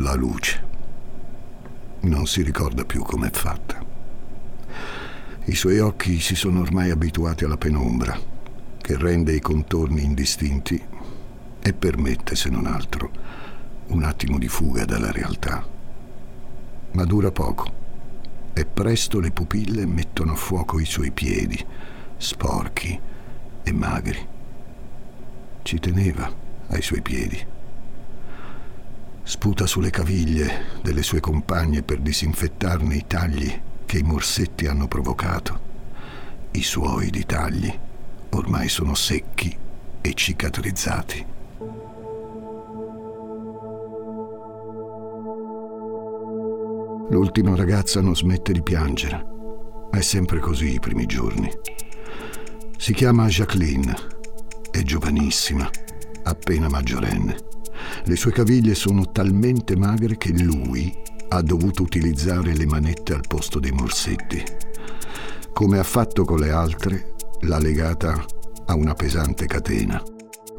La luce. Non si ricorda più com'è fatta. I suoi occhi si sono ormai abituati alla penombra, che rende i contorni indistinti e permette, se non altro, un attimo di fuga dalla realtà. Ma dura poco e presto le pupille mettono a fuoco i suoi piedi, sporchi e magri. Ci teneva ai suoi piedi. Sputa sulle caviglie delle sue compagne per disinfettarne i tagli che i morsetti hanno provocato. I suoi di tagli ormai sono secchi e cicatrizzati. L'ultima ragazza non smette di piangere. È sempre così i primi giorni. Si chiama Jacqueline, è giovanissima, appena maggiorenne. Le sue caviglie sono talmente magre che lui ha dovuto utilizzare le manette al posto dei morsetti. Come ha fatto con le altre, l'ha legata a una pesante catena.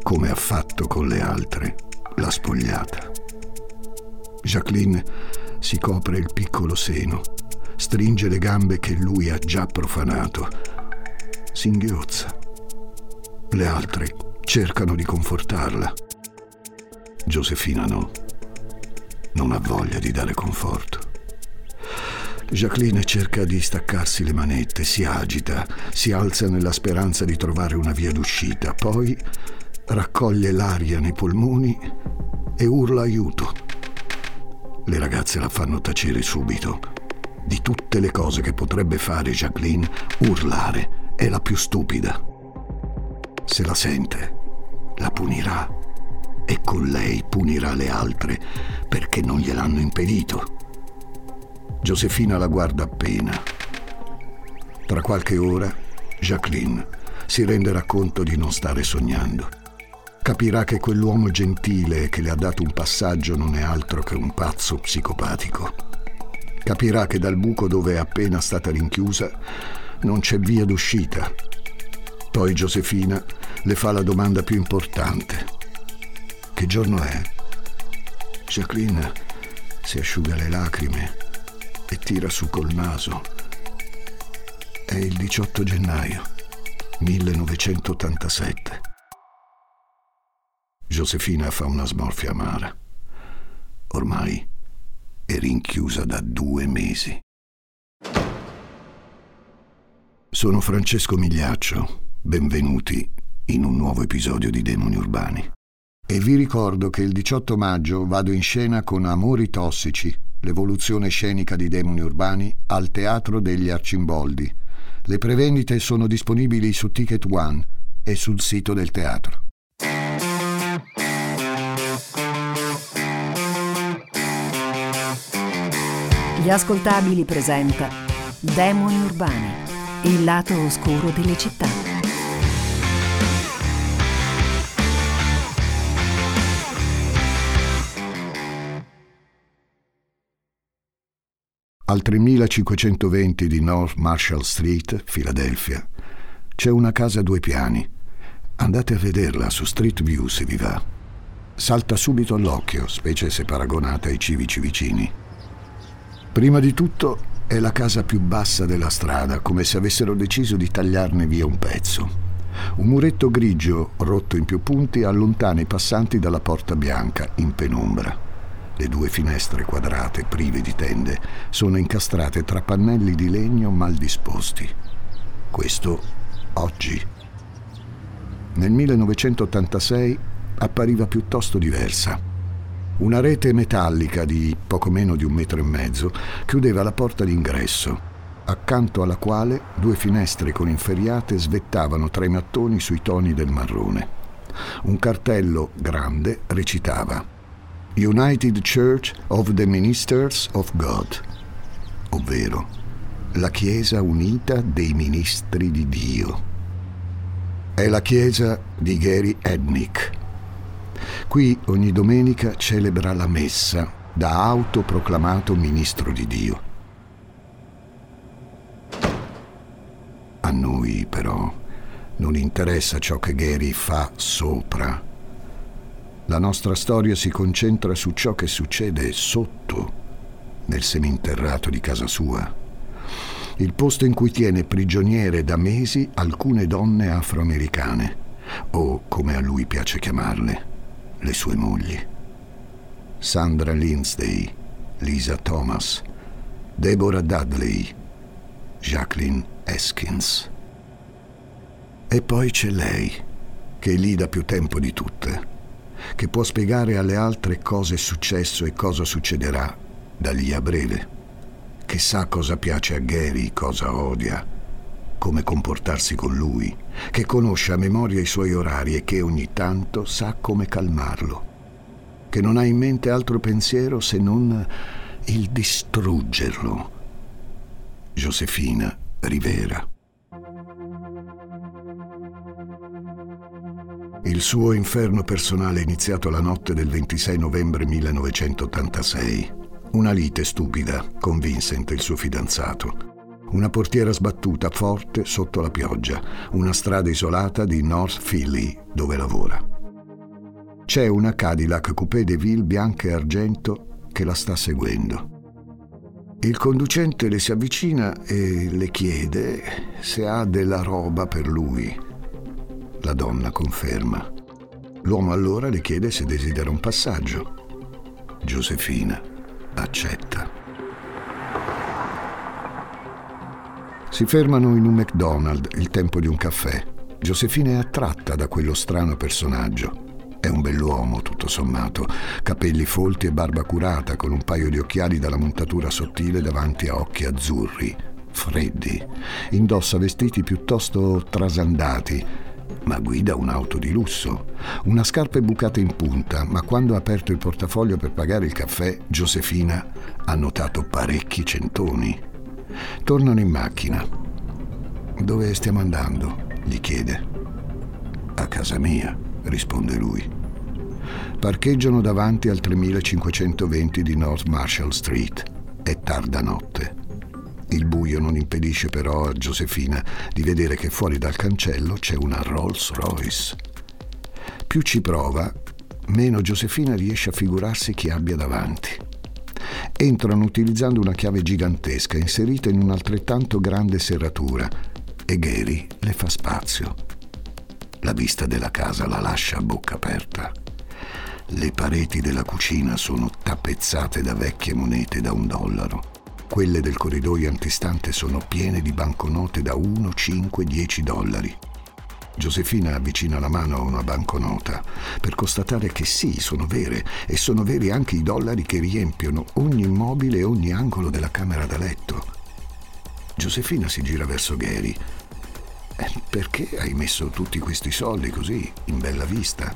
Come ha fatto con le altre, l'ha spogliata. Jacqueline si copre il piccolo seno, stringe le gambe che lui ha già profanato, singhiozza. Le altre cercano di confortarla. Giosefina no, non ha voglia di dare conforto. Jacqueline cerca di staccarsi le manette, si agita, si alza nella speranza di trovare una via d'uscita, poi raccoglie l'aria nei polmoni e urla aiuto. Le ragazze la fanno tacere subito. Di tutte le cose che potrebbe fare Jacqueline, urlare è la più stupida. Se la sente, la punirà e con lei punirà le altre perché non gliel'hanno impedito. Giosefina la guarda appena. Tra qualche ora, Jacqueline si renderà conto di non stare sognando capirà che quell'uomo gentile che le ha dato un passaggio non è altro che un pazzo psicopatico. Capirà che dal buco dove è appena stata rinchiusa non c'è via d'uscita. Poi Giosefina le fa la domanda più importante. Che giorno è? Jacqueline si asciuga le lacrime e tira su col naso. È il 18 gennaio 1987. Josefina fa una smorfia amara. Ormai è rinchiusa da due mesi. Sono Francesco Migliaccio, benvenuti in un nuovo episodio di Demoni Urbani. E vi ricordo che il 18 maggio vado in scena con Amori Tossici, l'evoluzione scenica di Demoni Urbani, al Teatro degli Arcimboldi. Le prevendite sono disponibili su Ticket One e sul sito del teatro. Gli ascoltabili presenta Demoni Urbani, il lato oscuro delle città. Al 3520 di North Marshall Street, Filadelfia, c'è una casa a due piani. Andate a vederla su Street View se vi va. Salta subito all'occhio, specie se paragonata ai civici vicini. Prima di tutto è la casa più bassa della strada, come se avessero deciso di tagliarne via un pezzo. Un muretto grigio, rotto in più punti, allontana i passanti dalla porta bianca, in penombra. Le due finestre quadrate, prive di tende, sono incastrate tra pannelli di legno mal disposti. Questo oggi. Nel 1986 appariva piuttosto diversa. Una rete metallica di poco meno di un metro e mezzo chiudeva la porta d'ingresso, accanto alla quale due finestre con inferriate svettavano tra i mattoni sui toni del marrone. Un cartello grande recitava United Church of the Ministers of God, ovvero la Chiesa unita dei ministri di Dio. È la chiesa di Gary Ednick Qui ogni domenica celebra la messa da autoproclamato ministro di Dio. A noi però non interessa ciò che Gary fa sopra. La nostra storia si concentra su ciò che succede sotto, nel seminterrato di casa sua. Il posto in cui tiene prigioniere da mesi alcune donne afroamericane, o come a lui piace chiamarle, le sue mogli. Sandra Lindsay, Lisa Thomas, Deborah Dudley, Jacqueline Eskins. E poi c'è lei, che è lì da più tempo di tutte che può spiegare alle altre cosa è successo e cosa succederà da lì a breve, che sa cosa piace a Gary, cosa odia, come comportarsi con lui, che conosce a memoria i suoi orari e che ogni tanto sa come calmarlo, che non ha in mente altro pensiero se non il distruggerlo. Josefina Rivera. Il suo inferno personale è iniziato la notte del 26 novembre 1986. Una lite stupida con Vincent, il suo fidanzato. Una portiera sbattuta forte sotto la pioggia, una strada isolata di North Philly dove lavora. C'è una Cadillac Coupé de Ville bianca e argento che la sta seguendo. Il conducente le si avvicina e le chiede se ha della roba per lui la donna conferma. L'uomo allora le chiede se desidera un passaggio. Giosefina accetta. Si fermano in un McDonald's, il tempo di un caffè. Giosefina è attratta da quello strano personaggio. È un bell'uomo, tutto sommato, capelli folti e barba curata, con un paio di occhiali dalla montatura sottile davanti a occhi azzurri, freddi. Indossa vestiti piuttosto trasandati, ma guida un'auto di lusso. Una scarpa è bucata in punta, ma quando ha aperto il portafoglio per pagare il caffè, Josefina ha notato parecchi centoni. Tornano in macchina. Dove stiamo andando? gli chiede. A casa mia, risponde lui. Parcheggiano davanti al 3520 di North Marshall Street. È tarda notte. Il buio non impedisce però a Josefina di vedere che fuori dal cancello c'è una Rolls Royce. Più ci prova, meno Josefina riesce a figurarsi chi abbia davanti. Entrano utilizzando una chiave gigantesca inserita in un'altrettanto grande serratura e Gary le fa spazio. La vista della casa la lascia a bocca aperta. Le pareti della cucina sono tappezzate da vecchie monete da un dollaro quelle del corridoio antistante sono piene di banconote da 1, 5, 10 dollari. Giosefina avvicina la mano a una banconota per constatare che sì, sono vere e sono veri anche i dollari che riempiono ogni immobile e ogni angolo della camera da letto. Giosefina si gira verso Gary. Eh, perché hai messo tutti questi soldi così, in bella vista?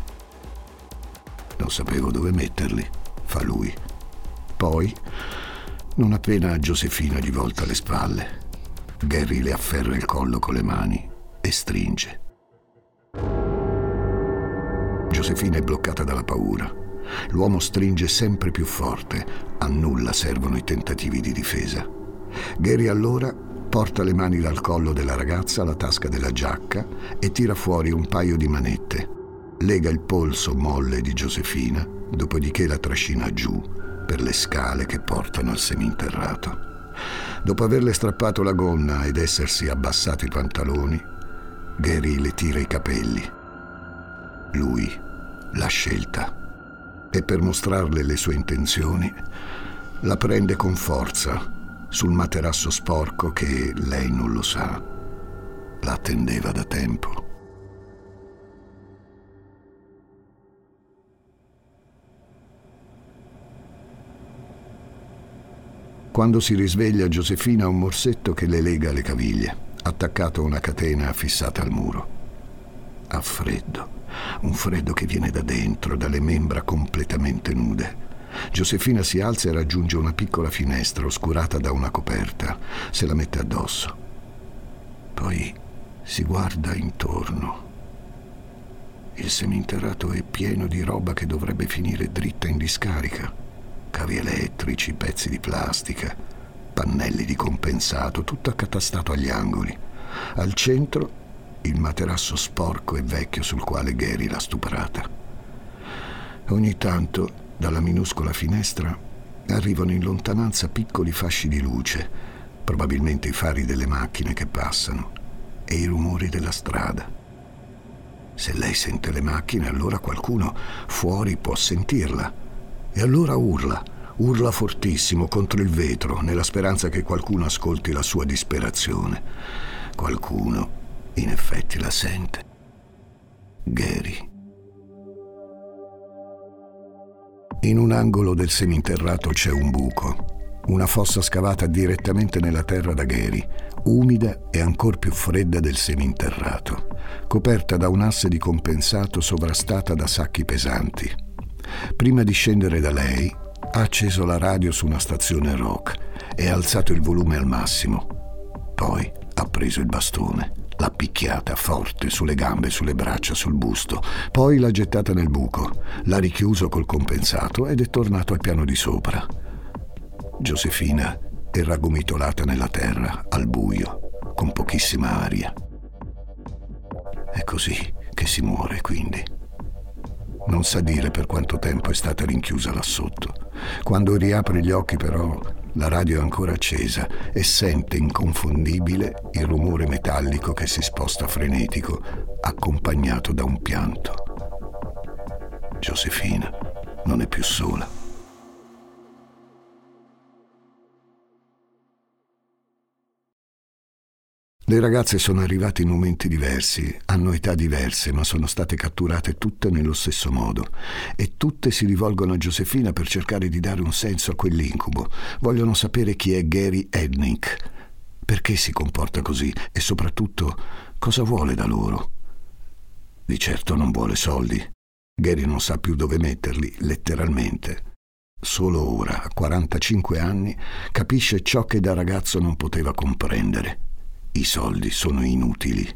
Non sapevo dove metterli, fa lui. Poi non appena Giosefina gli volta le spalle, Gary le afferra il collo con le mani e stringe. Giosefina è bloccata dalla paura. L'uomo stringe sempre più forte. A nulla servono i tentativi di difesa. Gary allora porta le mani dal collo della ragazza alla tasca della giacca e tira fuori un paio di manette. Lega il polso molle di Giosefina, dopodiché la trascina giù per le scale che portano al seminterrato. Dopo averle strappato la gonna ed essersi abbassato i pantaloni, Gary le tira i capelli. Lui l'ha scelta e per mostrarle le sue intenzioni la prende con forza sul materasso sporco che lei non lo sa. La attendeva da tempo. Quando si risveglia, Giosefina ha un morsetto che le lega le caviglie, attaccato a una catena fissata al muro. Ha freddo, un freddo che viene da dentro, dalle membra completamente nude. Giosefina si alza e raggiunge una piccola finestra oscurata da una coperta. Se la mette addosso. Poi si guarda intorno. Il seminterrato è pieno di roba che dovrebbe finire dritta in discarica cavi elettrici, pezzi di plastica, pannelli di compensato, tutto accatastato agli angoli. Al centro il materasso sporco e vecchio sul quale Gary l'ha stuprata. Ogni tanto, dalla minuscola finestra, arrivano in lontananza piccoli fasci di luce, probabilmente i fari delle macchine che passano, e i rumori della strada. Se lei sente le macchine, allora qualcuno fuori può sentirla. E allora urla, urla fortissimo contro il vetro, nella speranza che qualcuno ascolti la sua disperazione. Qualcuno, in effetti, la sente. Gary. In un angolo del seminterrato c'è un buco, una fossa scavata direttamente nella terra da Gary, umida e ancor più fredda del seminterrato, coperta da un'asse di compensato sovrastata da sacchi pesanti. Prima di scendere da lei, ha acceso la radio su una stazione rock e ha alzato il volume al massimo. Poi ha preso il bastone L'ha picchiata forte sulle gambe, sulle braccia, sul busto. Poi l'ha gettata nel buco, l'ha richiuso col compensato ed è tornato al piano di sopra. Giosefina è raggomitolata nella terra, al buio, con pochissima aria. È così che si muore, quindi. Non sa dire per quanto tempo è stata rinchiusa là sotto. Quando riapre gli occhi, però, la radio è ancora accesa e sente inconfondibile il rumore metallico che si sposta frenetico, accompagnato da un pianto. Giosefina non è più sola. Le ragazze sono arrivate in momenti diversi, hanno età diverse, ma sono state catturate tutte nello stesso modo. E tutte si rivolgono a Giosefina per cercare di dare un senso a quell'incubo. Vogliono sapere chi è Gary Ednick, perché si comporta così e soprattutto cosa vuole da loro. Di certo non vuole soldi. Gary non sa più dove metterli, letteralmente. Solo ora, a 45 anni, capisce ciò che da ragazzo non poteva comprendere i soldi sono inutili.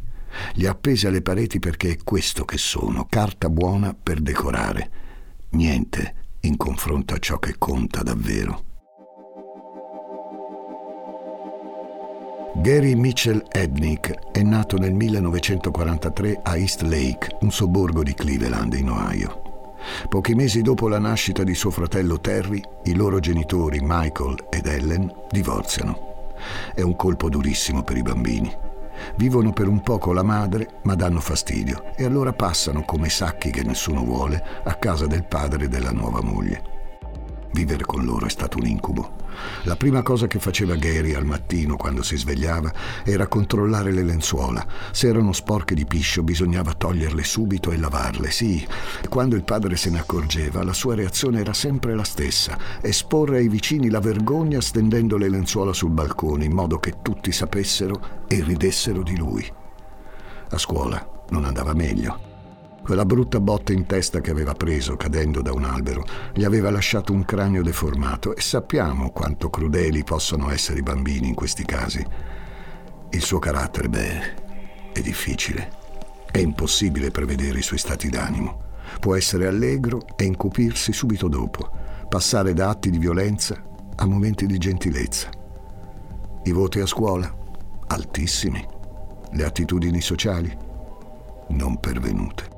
Li appesi alle pareti perché è questo che sono, carta buona per decorare. Niente in confronto a ciò che conta davvero. Gary Mitchell Ednick è nato nel 1943 a East Lake, un sobborgo di Cleveland, in Ohio. Pochi mesi dopo la nascita di suo fratello Terry, i loro genitori Michael ed Ellen divorziano. È un colpo durissimo per i bambini. Vivono per un po' con la madre, ma danno fastidio e allora passano come sacchi che nessuno vuole a casa del padre e della nuova moglie. Vivere con loro è stato un incubo. La prima cosa che faceva Gary al mattino quando si svegliava era controllare le lenzuola. Se erano sporche di piscio bisognava toglierle subito e lavarle, sì. Quando il padre se ne accorgeva, la sua reazione era sempre la stessa, esporre ai vicini la vergogna stendendo le lenzuola sul balcone in modo che tutti sapessero e ridessero di lui. A scuola non andava meglio. Quella brutta botta in testa che aveva preso cadendo da un albero gli aveva lasciato un cranio deformato e sappiamo quanto crudeli possono essere i bambini in questi casi. Il suo carattere, beh, è difficile. È impossibile prevedere i suoi stati d'animo. Può essere allegro e incupirsi subito dopo, passare da atti di violenza a momenti di gentilezza. I voti a scuola? Altissimi. Le attitudini sociali? Non pervenute.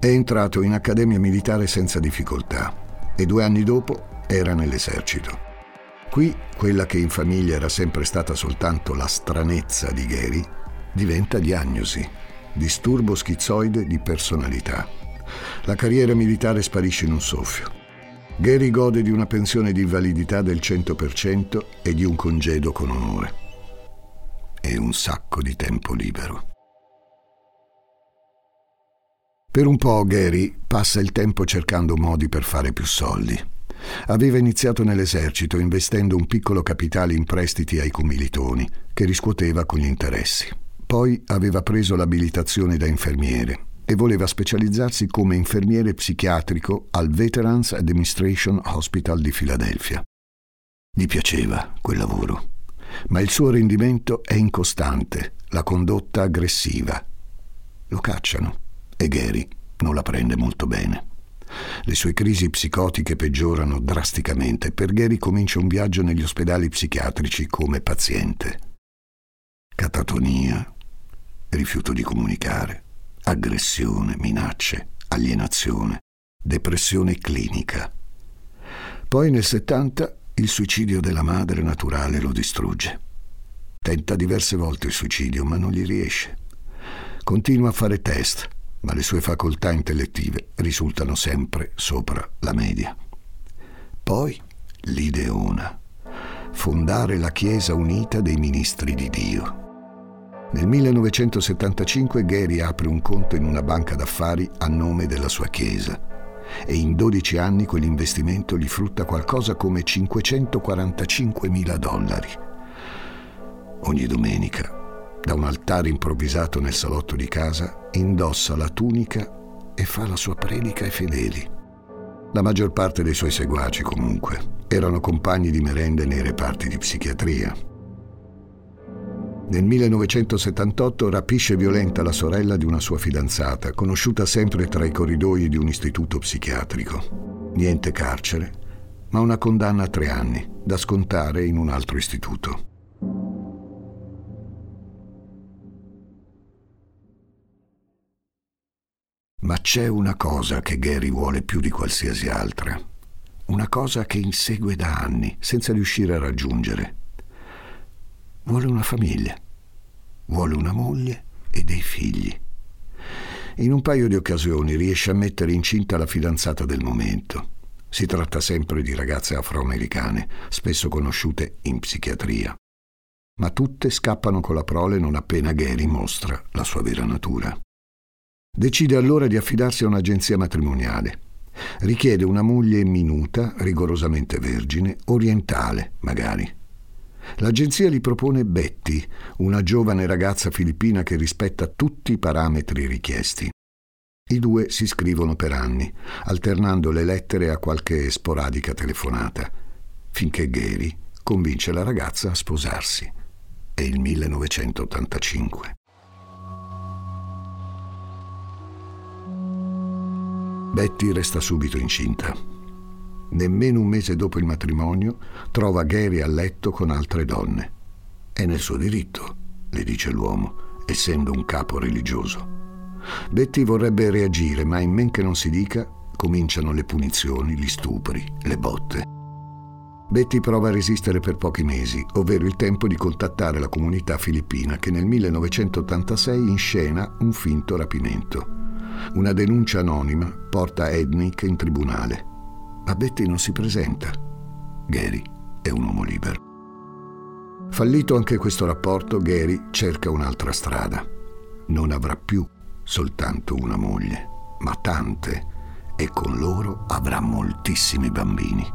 È entrato in accademia militare senza difficoltà e due anni dopo era nell'esercito. Qui quella che in famiglia era sempre stata soltanto la stranezza di Gary diventa diagnosi, disturbo schizoide di personalità. La carriera militare sparisce in un soffio. Gary gode di una pensione di invalidità del 100% e di un congedo con onore. E un sacco di tempo libero. Per un po' Gary passa il tempo cercando modi per fare più soldi. Aveva iniziato nell'esercito investendo un piccolo capitale in prestiti ai commilitoni, che riscuoteva con gli interessi. Poi aveva preso l'abilitazione da infermiere e voleva specializzarsi come infermiere psichiatrico al Veterans Administration Hospital di Filadelfia. Gli piaceva quel lavoro, ma il suo rendimento è incostante, la condotta aggressiva. Lo cacciano e Gary non la prende molto bene. Le sue crisi psicotiche peggiorano drasticamente. Per Gary comincia un viaggio negli ospedali psichiatrici come paziente. Catatonia, rifiuto di comunicare, aggressione, minacce, alienazione. depressione clinica. Poi nel 70 il suicidio della madre naturale lo distrugge. Tenta diverse volte il suicidio, ma non gli riesce. Continua a fare test, ma le sue facoltà intellettive risultano sempre sopra la media. Poi l'ideona, fondare la Chiesa Unita dei Ministri di Dio. Nel 1975 Gary apre un conto in una banca d'affari a nome della sua Chiesa e in 12 anni quell'investimento gli frutta qualcosa come 545 mila dollari. Ogni domenica, da un altare improvvisato nel salotto di casa, indossa la tunica e fa la sua predica ai fedeli. La maggior parte dei suoi seguaci, comunque, erano compagni di merende nei reparti di psichiatria. Nel 1978 rapisce violenta la sorella di una sua fidanzata, conosciuta sempre tra i corridoi di un istituto psichiatrico. Niente carcere, ma una condanna a tre anni, da scontare in un altro istituto. Ma c'è una cosa che Gary vuole più di qualsiasi altra. Una cosa che insegue da anni, senza riuscire a raggiungere. Vuole una famiglia, vuole una moglie e dei figli. In un paio di occasioni riesce a mettere incinta la fidanzata del momento. Si tratta sempre di ragazze afroamericane, spesso conosciute in psichiatria. Ma tutte scappano con la prole non appena Gary mostra la sua vera natura. Decide allora di affidarsi a un'agenzia matrimoniale. Richiede una moglie minuta, rigorosamente vergine, orientale magari. L'agenzia gli propone Betty, una giovane ragazza filippina che rispetta tutti i parametri richiesti. I due si scrivono per anni, alternando le lettere a qualche sporadica telefonata, finché Gary convince la ragazza a sposarsi. È il 1985. Betty resta subito incinta. Nemmeno un mese dopo il matrimonio trova Gary a letto con altre donne. È nel suo diritto, le dice l'uomo, essendo un capo religioso. Betty vorrebbe reagire, ma in men che non si dica, cominciano le punizioni, gli stupri, le botte. Betty prova a resistere per pochi mesi, ovvero il tempo di contattare la comunità filippina che nel 1986 inscena un finto rapimento. Una denuncia anonima porta Ednick in tribunale ma Betty non si presenta. Gary è un uomo libero. Fallito anche questo rapporto, Gary cerca un'altra strada. Non avrà più soltanto una moglie, ma tante, e con loro avrà moltissimi bambini.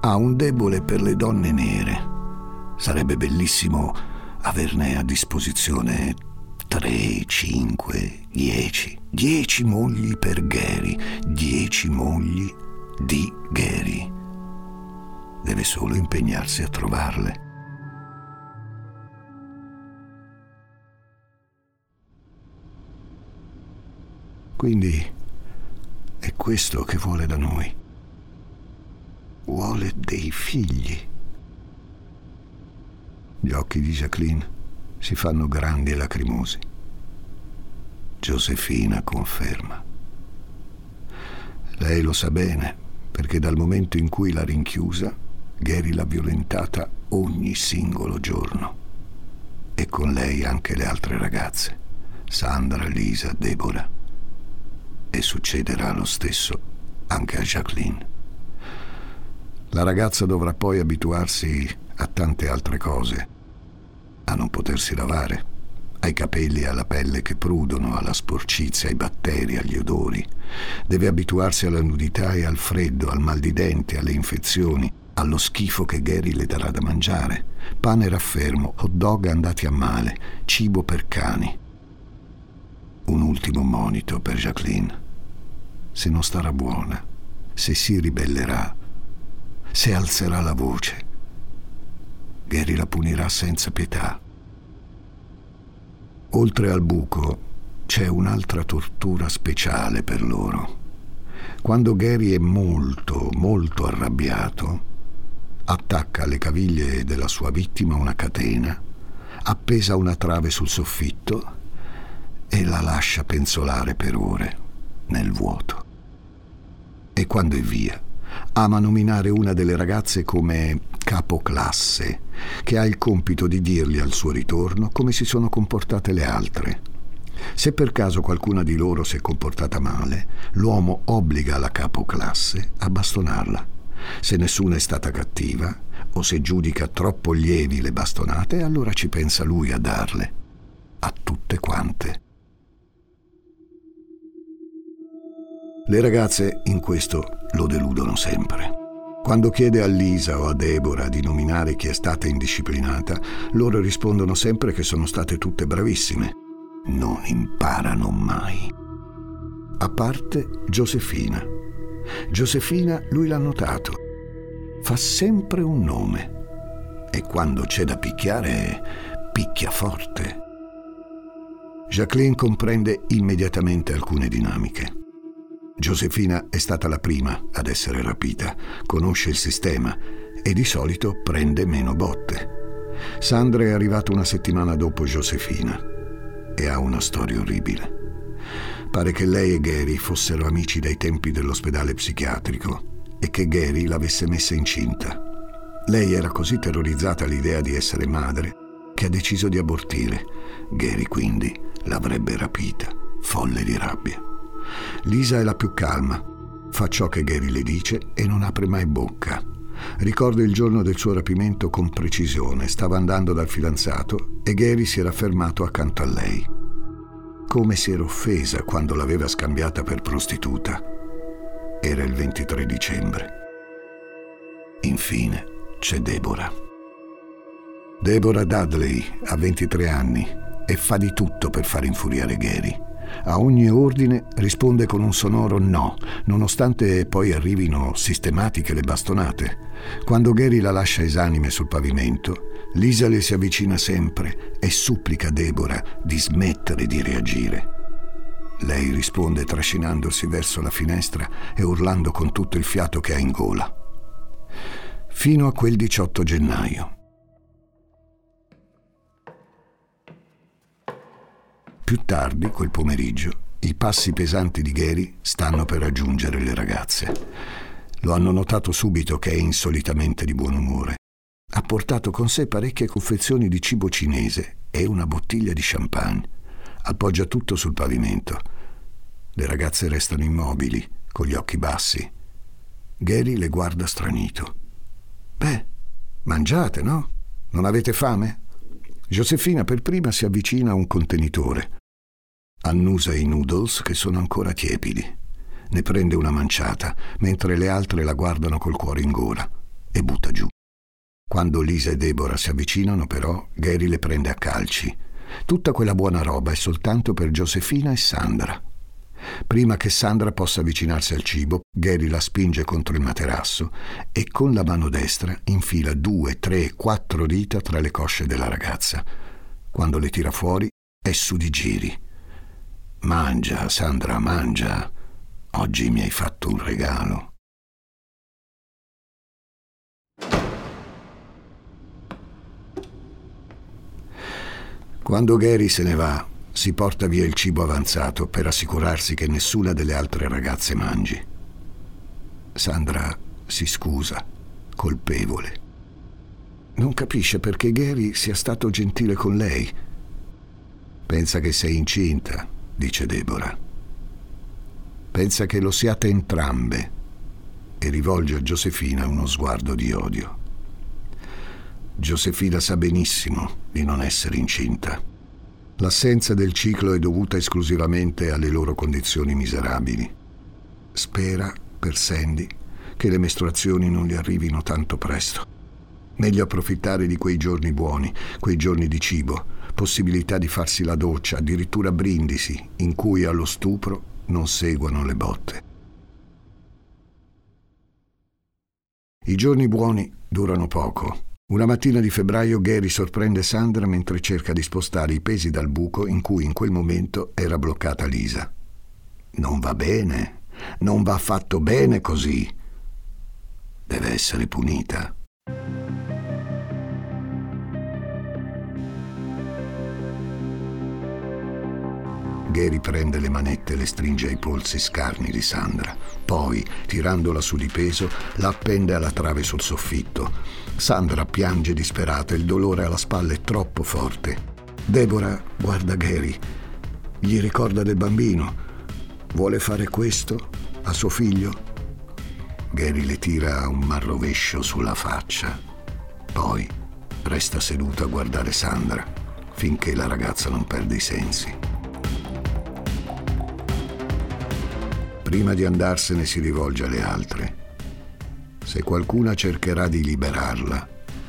Ha un debole per le donne nere. Sarebbe bellissimo averne a disposizione 3, 5, 10. 10 mogli per Gary, 10 mogli di Gary. Deve solo impegnarsi a trovarle. Quindi è questo che vuole da noi. Vuole dei figli. Gli occhi di Jacqueline si fanno grandi e lacrimosi. Giosefina conferma. Lei lo sa bene perché dal momento in cui l'ha rinchiusa, Gary l'ha violentata ogni singolo giorno. E con lei anche le altre ragazze, Sandra, Lisa, Deborah. E succederà lo stesso anche a Jacqueline. La ragazza dovrà poi abituarsi a tante altre cose, a non potersi lavare ai capelli e alla pelle che prudono, alla sporcizia, ai batteri, agli odori. Deve abituarsi alla nudità e al freddo, al mal di dente, alle infezioni, allo schifo che Gary le darà da mangiare. Pane raffermo, hot dog andati a male, cibo per cani. Un ultimo monito per Jacqueline. Se non starà buona, se si ribellerà, se alzerà la voce, Gary la punirà senza pietà Oltre al buco c'è un'altra tortura speciale per loro. Quando Gary è molto, molto arrabbiato, attacca alle caviglie della sua vittima una catena, appesa una trave sul soffitto e la lascia penzolare per ore nel vuoto. E quando è via, ama nominare una delle ragazze come capoclasse, che ha il compito di dirgli al suo ritorno come si sono comportate le altre. Se per caso qualcuna di loro si è comportata male, l'uomo obbliga la capoclasse a bastonarla. Se nessuna è stata cattiva, o se giudica troppo lievi le bastonate, allora ci pensa lui a darle. A tutte quante. Le ragazze in questo lo deludono sempre. Quando chiede a Lisa o a Deborah di nominare chi è stata indisciplinata, loro rispondono sempre che sono state tutte bravissime. Non imparano mai. A parte Giosefina. Giosefina lui l'ha notato. Fa sempre un nome. E quando c'è da picchiare, picchia forte. Jacqueline comprende immediatamente alcune dinamiche. Giosefina è stata la prima ad essere rapita, conosce il sistema e di solito prende meno botte. Sandra è arrivata una settimana dopo Giosefina e ha una storia orribile. Pare che lei e Gary fossero amici dai tempi dell'ospedale psichiatrico e che Gary l'avesse messa incinta. Lei era così terrorizzata all'idea di essere madre che ha deciso di abortire. Gary quindi l'avrebbe rapita, folle di rabbia. Lisa è la più calma, fa ciò che Gary le dice e non apre mai bocca. Ricordo il giorno del suo rapimento con precisione. Stava andando dal fidanzato e Gary si era fermato accanto a lei. Come si era offesa quando l'aveva scambiata per prostituta. Era il 23 dicembre. Infine c'è Deborah. Deborah Dudley ha 23 anni e fa di tutto per far infuriare Gary. A ogni ordine risponde con un sonoro no, nonostante poi arrivino sistematiche le bastonate. Quando Gary la lascia esanime sul pavimento, Lisa le si avvicina sempre e supplica Deborah di smettere di reagire. Lei risponde trascinandosi verso la finestra e urlando con tutto il fiato che ha in gola. Fino a quel 18 gennaio. Più tardi, quel pomeriggio, i passi pesanti di Gary stanno per raggiungere le ragazze. Lo hanno notato subito che è insolitamente di buon umore. Ha portato con sé parecchie confezioni di cibo cinese e una bottiglia di champagne. Appoggia tutto sul pavimento. Le ragazze restano immobili, con gli occhi bassi. Gary le guarda stranito. Beh, mangiate, no? Non avete fame? Josefina per prima si avvicina a un contenitore. Annusa i noodles che sono ancora tiepidi. Ne prende una manciata, mentre le altre la guardano col cuore in gola e butta giù. Quando Lisa e Deborah si avvicinano, però, Gary le prende a calci. Tutta quella buona roba è soltanto per Josefina e Sandra. Prima che Sandra possa avvicinarsi al cibo, Gary la spinge contro il materasso e con la mano destra infila due, tre, quattro dita tra le cosce della ragazza. Quando le tira fuori, è su di giri. Mangia, Sandra, mangia. Oggi mi hai fatto un regalo. Quando Gary se ne va, si porta via il cibo avanzato per assicurarsi che nessuna delle altre ragazze mangi. Sandra si scusa, colpevole. Non capisce perché Gary sia stato gentile con lei. Pensa che sei incinta, dice Deborah. Pensa che lo siate entrambe e rivolge a Giosefina uno sguardo di odio. Giosefina sa benissimo di non essere incinta. L'assenza del ciclo è dovuta esclusivamente alle loro condizioni miserabili. Spera, per Sandy, che le mestruazioni non gli arrivino tanto presto. Meglio approfittare di quei giorni buoni, quei giorni di cibo, possibilità di farsi la doccia, addirittura brindisi, in cui allo stupro non seguono le botte. I giorni buoni durano poco una mattina di febbraio Gary sorprende Sandra mentre cerca di spostare i pesi dal buco in cui in quel momento era bloccata Lisa. Non va bene, non va fatto bene così. Deve essere punita. Gary prende le manette e le stringe ai polsi scarni di Sandra. Poi, tirandola su di peso, la appende alla trave sul soffitto. Sandra piange disperata, il dolore alla spalla è troppo forte. Deborah guarda Gary, gli ricorda del bambino. Vuole fare questo a suo figlio? Gary le tira un marrovescio sulla faccia. Poi resta seduta a guardare Sandra finché la ragazza non perde i sensi. Prima di andarsene si rivolge alle altre. Se qualcuna cercherà di liberarla,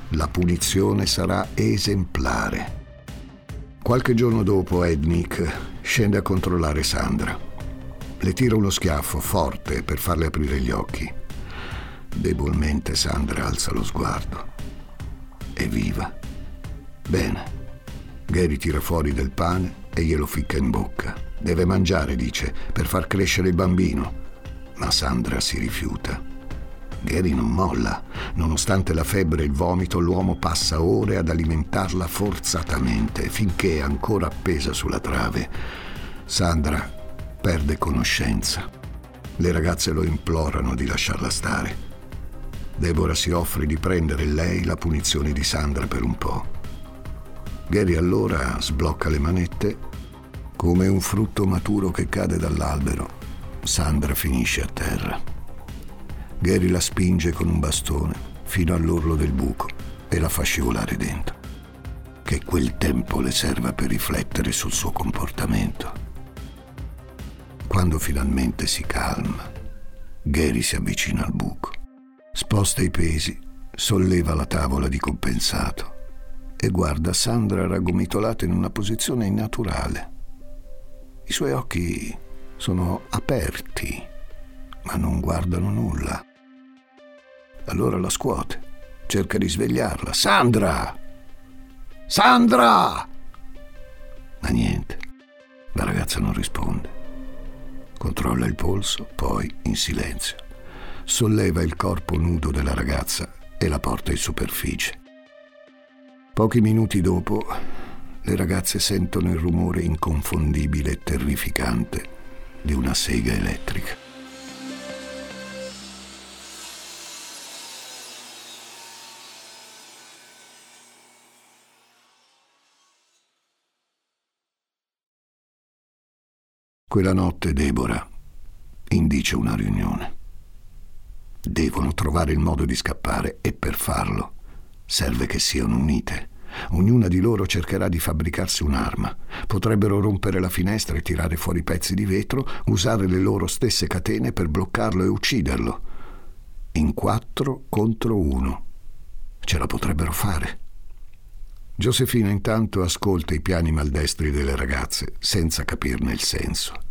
la punizione sarà esemplare. Qualche giorno dopo Ednick scende a controllare Sandra. Le tira uno schiaffo forte per farle aprire gli occhi. Debolmente Sandra alza lo sguardo. È viva. Bene. Gary tira fuori del pane e glielo ficca in bocca. Deve mangiare, dice, per far crescere il bambino. Ma Sandra si rifiuta. Gary non molla. Nonostante la febbre e il vomito, l'uomo passa ore ad alimentarla forzatamente, finché, ancora appesa sulla trave, Sandra perde conoscenza. Le ragazze lo implorano di lasciarla stare. Deborah si offre di prendere lei la punizione di Sandra per un po'. Gary allora sblocca le manette come un frutto maturo che cade dall'albero, Sandra finisce a terra. Gary la spinge con un bastone fino all'orlo del buco e la fa scivolare dentro. Che quel tempo le serva per riflettere sul suo comportamento. Quando finalmente si calma, Gary si avvicina al buco, sposta i pesi, solleva la tavola di compensato e guarda Sandra raggomitolata in una posizione innaturale i suoi occhi sono aperti, ma non guardano nulla. Allora la scuote, cerca di svegliarla. Sandra! Sandra! Ma niente, la ragazza non risponde. Controlla il polso, poi, in silenzio, solleva il corpo nudo della ragazza e la porta in superficie. Pochi minuti dopo le ragazze sentono il rumore inconfondibile e terrificante di una sega elettrica. Quella notte Deborah indice una riunione. Devono trovare il modo di scappare e per farlo serve che siano unite. Ognuna di loro cercherà di fabbricarsi un'arma. Potrebbero rompere la finestra e tirare fuori pezzi di vetro, usare le loro stesse catene per bloccarlo e ucciderlo. In quattro contro uno. Ce la potrebbero fare. Giosefina intanto ascolta i piani maldestri delle ragazze, senza capirne il senso.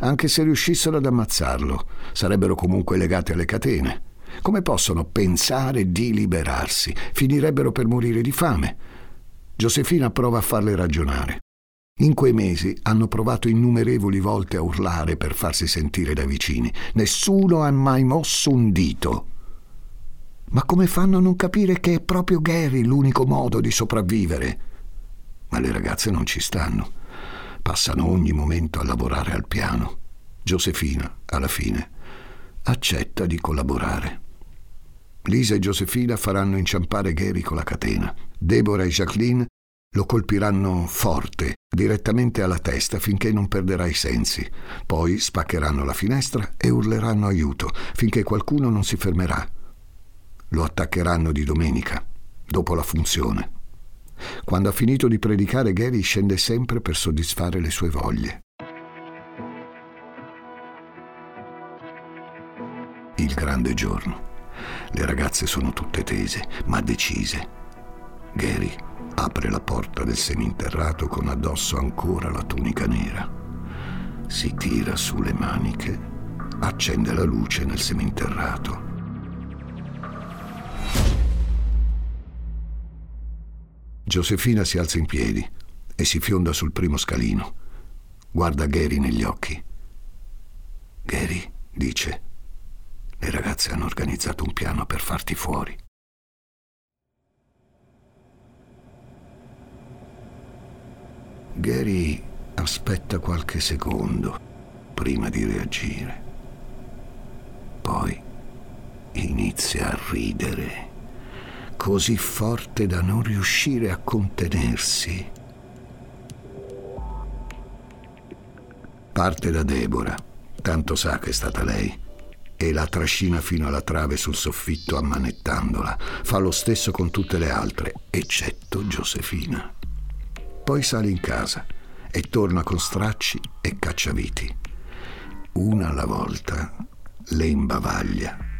Anche se riuscissero ad ammazzarlo, sarebbero comunque legate alle catene. Come possono pensare di liberarsi? Finirebbero per morire di fame. Giosefina prova a farle ragionare. In quei mesi hanno provato innumerevoli volte a urlare per farsi sentire dai vicini. Nessuno ha mai mosso un dito. Ma come fanno a non capire che è proprio Gary l'unico modo di sopravvivere? Ma le ragazze non ci stanno. Passano ogni momento a lavorare al piano. Giosefina, alla fine, accetta di collaborare. Lisa e Giosefina faranno inciampare Gary con la catena. Deborah e Jacqueline lo colpiranno forte, direttamente alla testa, finché non perderà i sensi. Poi spaccheranno la finestra e urleranno aiuto, finché qualcuno non si fermerà. Lo attaccheranno di domenica, dopo la funzione. Quando ha finito di predicare, Gary scende sempre per soddisfare le sue voglie. Il grande giorno. Le ragazze sono tutte tese, ma decise. Gary apre la porta del seminterrato con addosso ancora la tunica nera. Si tira su le maniche, accende la luce nel seminterrato. Giosefina si alza in piedi e si fionda sul primo scalino. Guarda Gary negli occhi. Gary, dice, le ragazze hanno organizzato un piano per farti fuori. Gary aspetta qualche secondo prima di reagire. Poi inizia a ridere, così forte da non riuscire a contenersi. Parte da Deborah, tanto sa che è stata lei, e la trascina fino alla trave sul soffitto ammanettandola. Fa lo stesso con tutte le altre, eccetto Giosefina. Poi sale in casa e torna con stracci e cacciaviti. Una alla volta le imbavaglia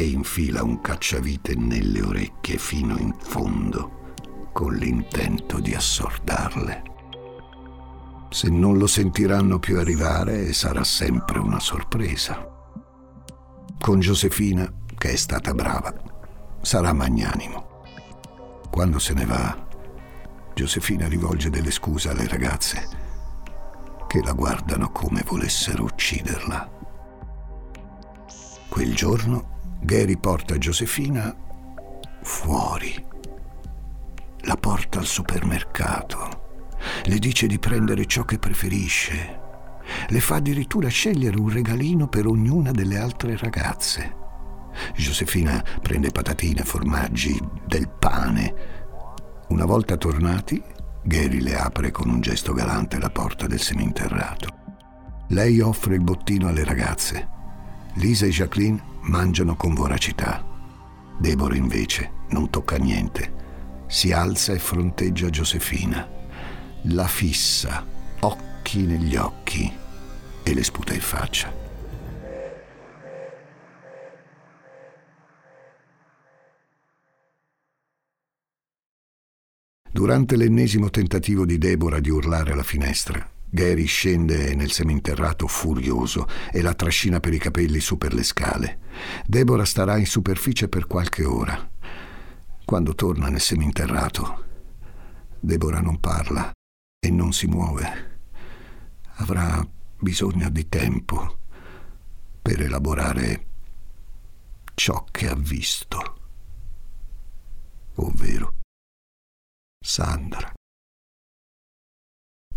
e infila un cacciavite nelle orecchie fino in fondo, con l'intento di assordarle. Se non lo sentiranno più arrivare, sarà sempre una sorpresa. Con Giosefina, che è stata brava, sarà magnanimo. Quando se ne va, Giosefina rivolge delle scuse alle ragazze che la guardano come volessero ucciderla. Quel giorno Gary porta Giosefina fuori. La porta al supermercato. Le dice di prendere ciò che preferisce. Le fa addirittura scegliere un regalino per ognuna delle altre ragazze. Giosefina prende patatine, formaggi, del pane. Una volta tornati, Gary le apre con un gesto galante la porta del seminterrato. Lei offre il bottino alle ragazze. Lisa e Jacqueline mangiano con voracità. Deborah invece non tocca niente. Si alza e fronteggia Giosefina. La fissa, occhi negli occhi, e le sputa in faccia. Durante l'ennesimo tentativo di Deborah di urlare alla finestra, Gary scende nel seminterrato furioso e la trascina per i capelli su per le scale. Deborah starà in superficie per qualche ora. Quando torna nel seminterrato, Deborah non parla e non si muove. Avrà bisogno di tempo per elaborare ciò che ha visto, ovvero Sandra.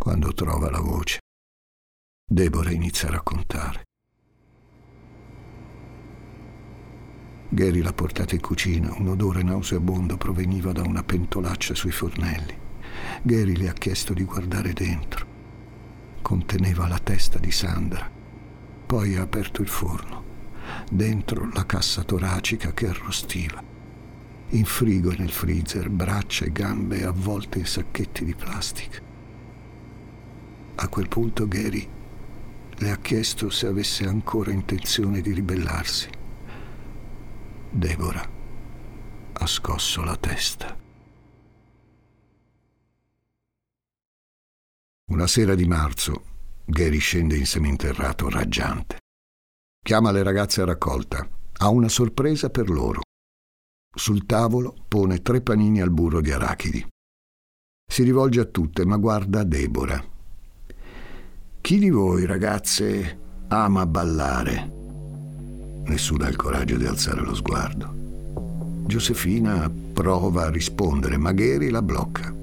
Quando trova la voce, Deborah inizia a raccontare. Gary l'ha portata in cucina, un odore nauseabondo proveniva da una pentolaccia sui fornelli. Gary le ha chiesto di guardare dentro. Conteneva la testa di Sandra. Poi ha aperto il forno. Dentro la cassa toracica che arrostiva. In frigo e nel freezer braccia e gambe avvolte in sacchetti di plastica. A quel punto Gary le ha chiesto se avesse ancora intenzione di ribellarsi. Deborah ha scosso la testa. Una sera di marzo, Gary scende in seminterrato raggiante. Chiama le ragazze a raccolta. Ha una sorpresa per loro. Sul tavolo pone tre panini al burro di arachidi. Si rivolge a tutte, ma guarda Deborah. Chi di voi, ragazze, ama ballare? Nessuno ha il coraggio di alzare lo sguardo. Giosefina prova a rispondere, ma Gary la blocca.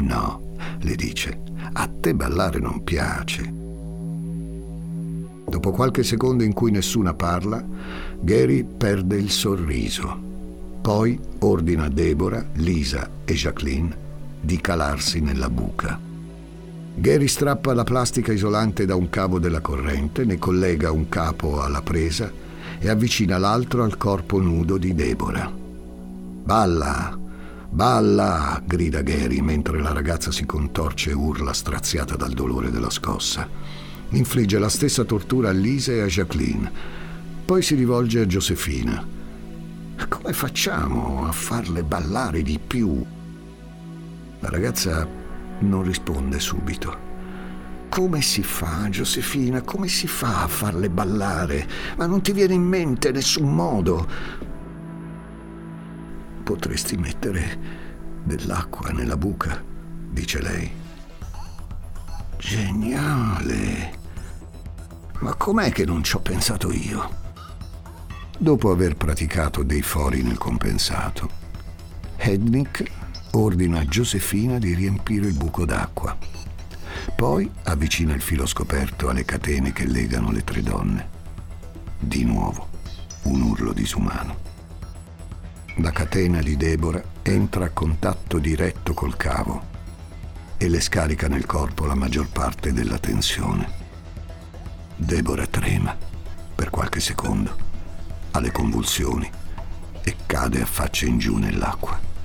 No, le dice, a te ballare non piace. Dopo qualche secondo in cui nessuna parla, Gary perde il sorriso. Poi ordina a Deborah, Lisa e Jacqueline di calarsi nella buca. Gary strappa la plastica isolante da un cavo della corrente, ne collega un capo alla presa e avvicina l'altro al corpo nudo di Deborah. Balla! Balla! grida Gary mentre la ragazza si contorce e urla straziata dal dolore della scossa. Infligge la stessa tortura a Lisa e a Jacqueline. Poi si rivolge a Giosefina. Come facciamo a farle ballare di più? La ragazza non risponde subito. Come si fa, Giosefina? Come si fa a farle ballare? Ma non ti viene in mente nessun modo. Potresti mettere dell'acqua nella buca, dice lei. Geniale! Ma com'è che non ci ho pensato io? Dopo aver praticato dei fori nel compensato, Hednick ordina a Giosefina di riempire il buco d'acqua. poi avvicina il filo scoperto alle catene che legano le tre donne. Di nuovo, un urlo disumano. La catena di Deborah entra a contatto diretto col cavo e le scarica nel corpo la maggior parte della tensione. Deborah trema per qualche secondo, ha le convulsioni e cade a faccia in giù nell'acqua.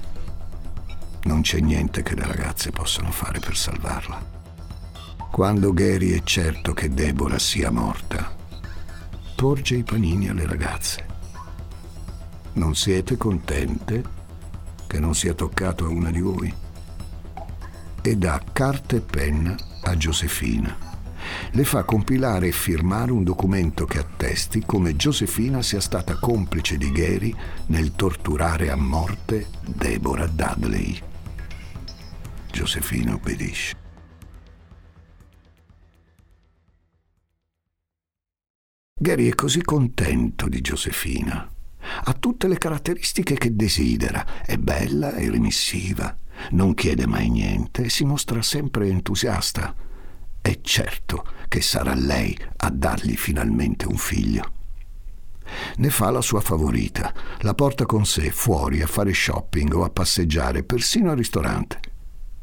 Non c'è niente che le ragazze possano fare per salvarla. Quando Gary è certo che Deborah sia morta, porge i panini alle ragazze. Non siete contente che non sia toccato a una di voi? E dà carta e penna a Giosefina. Le fa compilare e firmare un documento che attesti come Giosefina sia stata complice di Gary nel torturare a morte Deborah Dudley. Giosefina obbedisce. Gary è così contento di Giosefina. Ha tutte le caratteristiche che desidera. È bella, è remissiva, non chiede mai niente e si mostra sempre entusiasta. È certo che sarà lei a dargli finalmente un figlio. Ne fa la sua favorita, la porta con sé fuori a fare shopping o a passeggiare, persino al ristorante.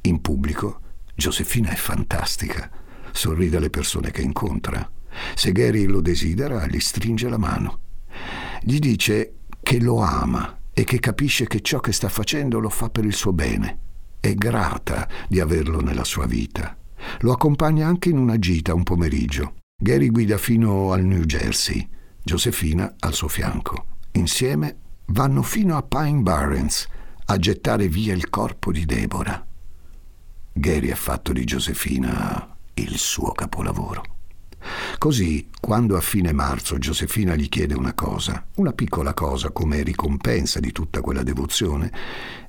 In pubblico, Giosefina è fantastica, sorride alle persone che incontra se Gary lo desidera, gli stringe la mano. Gli dice che lo ama e che capisce che ciò che sta facendo lo fa per il suo bene. È grata di averlo nella sua vita. Lo accompagna anche in una gita un pomeriggio. Gary guida fino al New Jersey, Josefina al suo fianco. Insieme vanno fino a Pine Barrens a gettare via il corpo di Deborah. Gary ha fatto di Josefina il suo capolavoro. Così, quando a fine marzo Giosefina gli chiede una cosa, una piccola cosa come ricompensa di tutta quella devozione,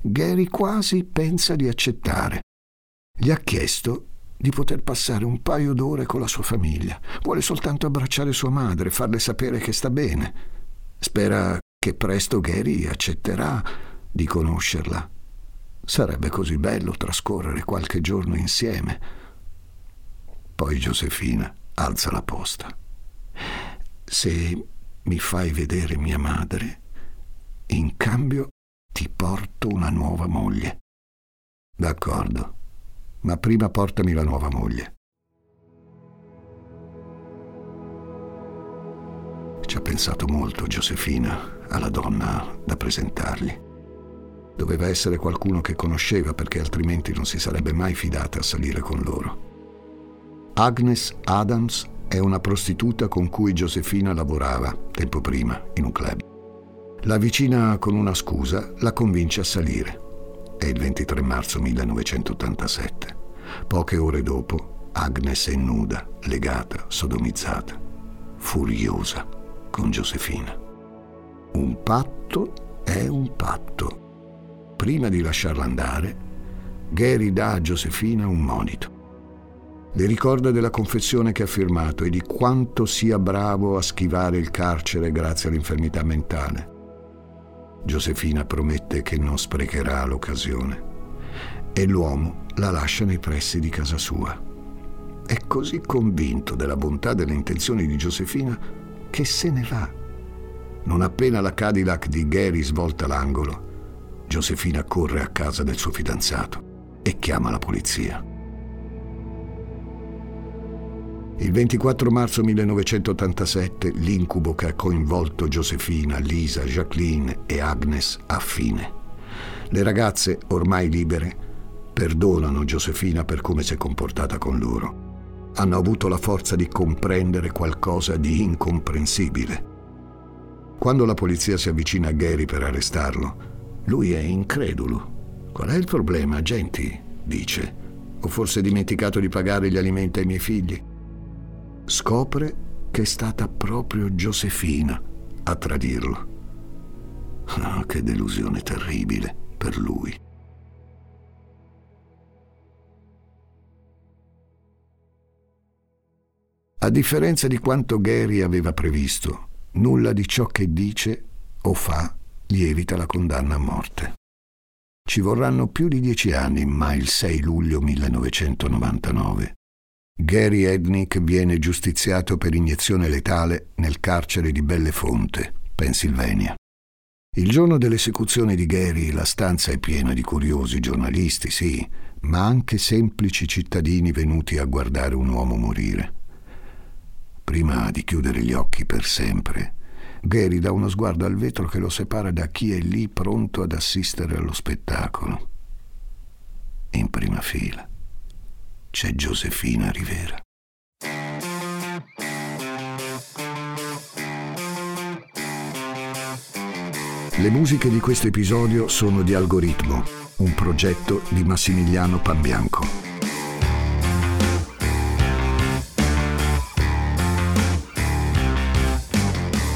Gary quasi pensa di accettare. Gli ha chiesto di poter passare un paio d'ore con la sua famiglia. Vuole soltanto abbracciare sua madre, farle sapere che sta bene. Spera che presto Gary accetterà di conoscerla. Sarebbe così bello trascorrere qualche giorno insieme. Poi Giosefina alza la posta. Se mi fai vedere mia madre, in cambio ti porto una nuova moglie. D'accordo, ma prima portami la nuova moglie. Ci ha pensato molto Giosefina alla donna da presentargli. Doveva essere qualcuno che conosceva perché altrimenti non si sarebbe mai fidata a salire con loro. Agnes Adams è una prostituta con cui Josefina lavorava tempo prima in un club. La vicina con una scusa la convince a salire. È il 23 marzo 1987. Poche ore dopo, Agnes è nuda, legata, sodomizzata, furiosa con Josefina. Un patto è un patto. Prima di lasciarla andare, Gary dà a Josefina un monito. Le ricorda della confessione che ha firmato e di quanto sia bravo a schivare il carcere grazie all'infermità mentale. Giosefina promette che non sprecherà l'occasione e l'uomo la lascia nei pressi di casa sua. È così convinto della bontà delle intenzioni di Giosefina che se ne va. Non appena la Cadillac di Gary svolta l'angolo, Giosefina corre a casa del suo fidanzato e chiama la polizia. Il 24 marzo 1987 l'incubo che ha coinvolto Josefina, Lisa, Jacqueline e Agnes ha fine. Le ragazze, ormai libere, perdonano Josefina per come si è comportata con loro. Hanno avuto la forza di comprendere qualcosa di incomprensibile. Quando la polizia si avvicina a Gary per arrestarlo, lui è incredulo. Qual è il problema, agenti? dice. Ho forse dimenticato di pagare gli alimenti ai miei figli? scopre che è stata proprio Giosefina a tradirlo. Oh, che delusione terribile per lui. A differenza di quanto Gary aveva previsto, nulla di ciò che dice o fa gli evita la condanna a morte. Ci vorranno più di dieci anni, ma il 6 luglio 1999 Gary Ednick viene giustiziato per iniezione letale nel carcere di Bellefonte, Pennsylvania. Il giorno dell'esecuzione di Gary la stanza è piena di curiosi giornalisti, sì, ma anche semplici cittadini venuti a guardare un uomo morire. Prima di chiudere gli occhi per sempre, Gary dà uno sguardo al vetro che lo separa da chi è lì pronto ad assistere allo spettacolo. In prima fila c'è Giosefina Rivera. Le musiche di questo episodio sono di Algoritmo, un progetto di Massimiliano Pabbianco.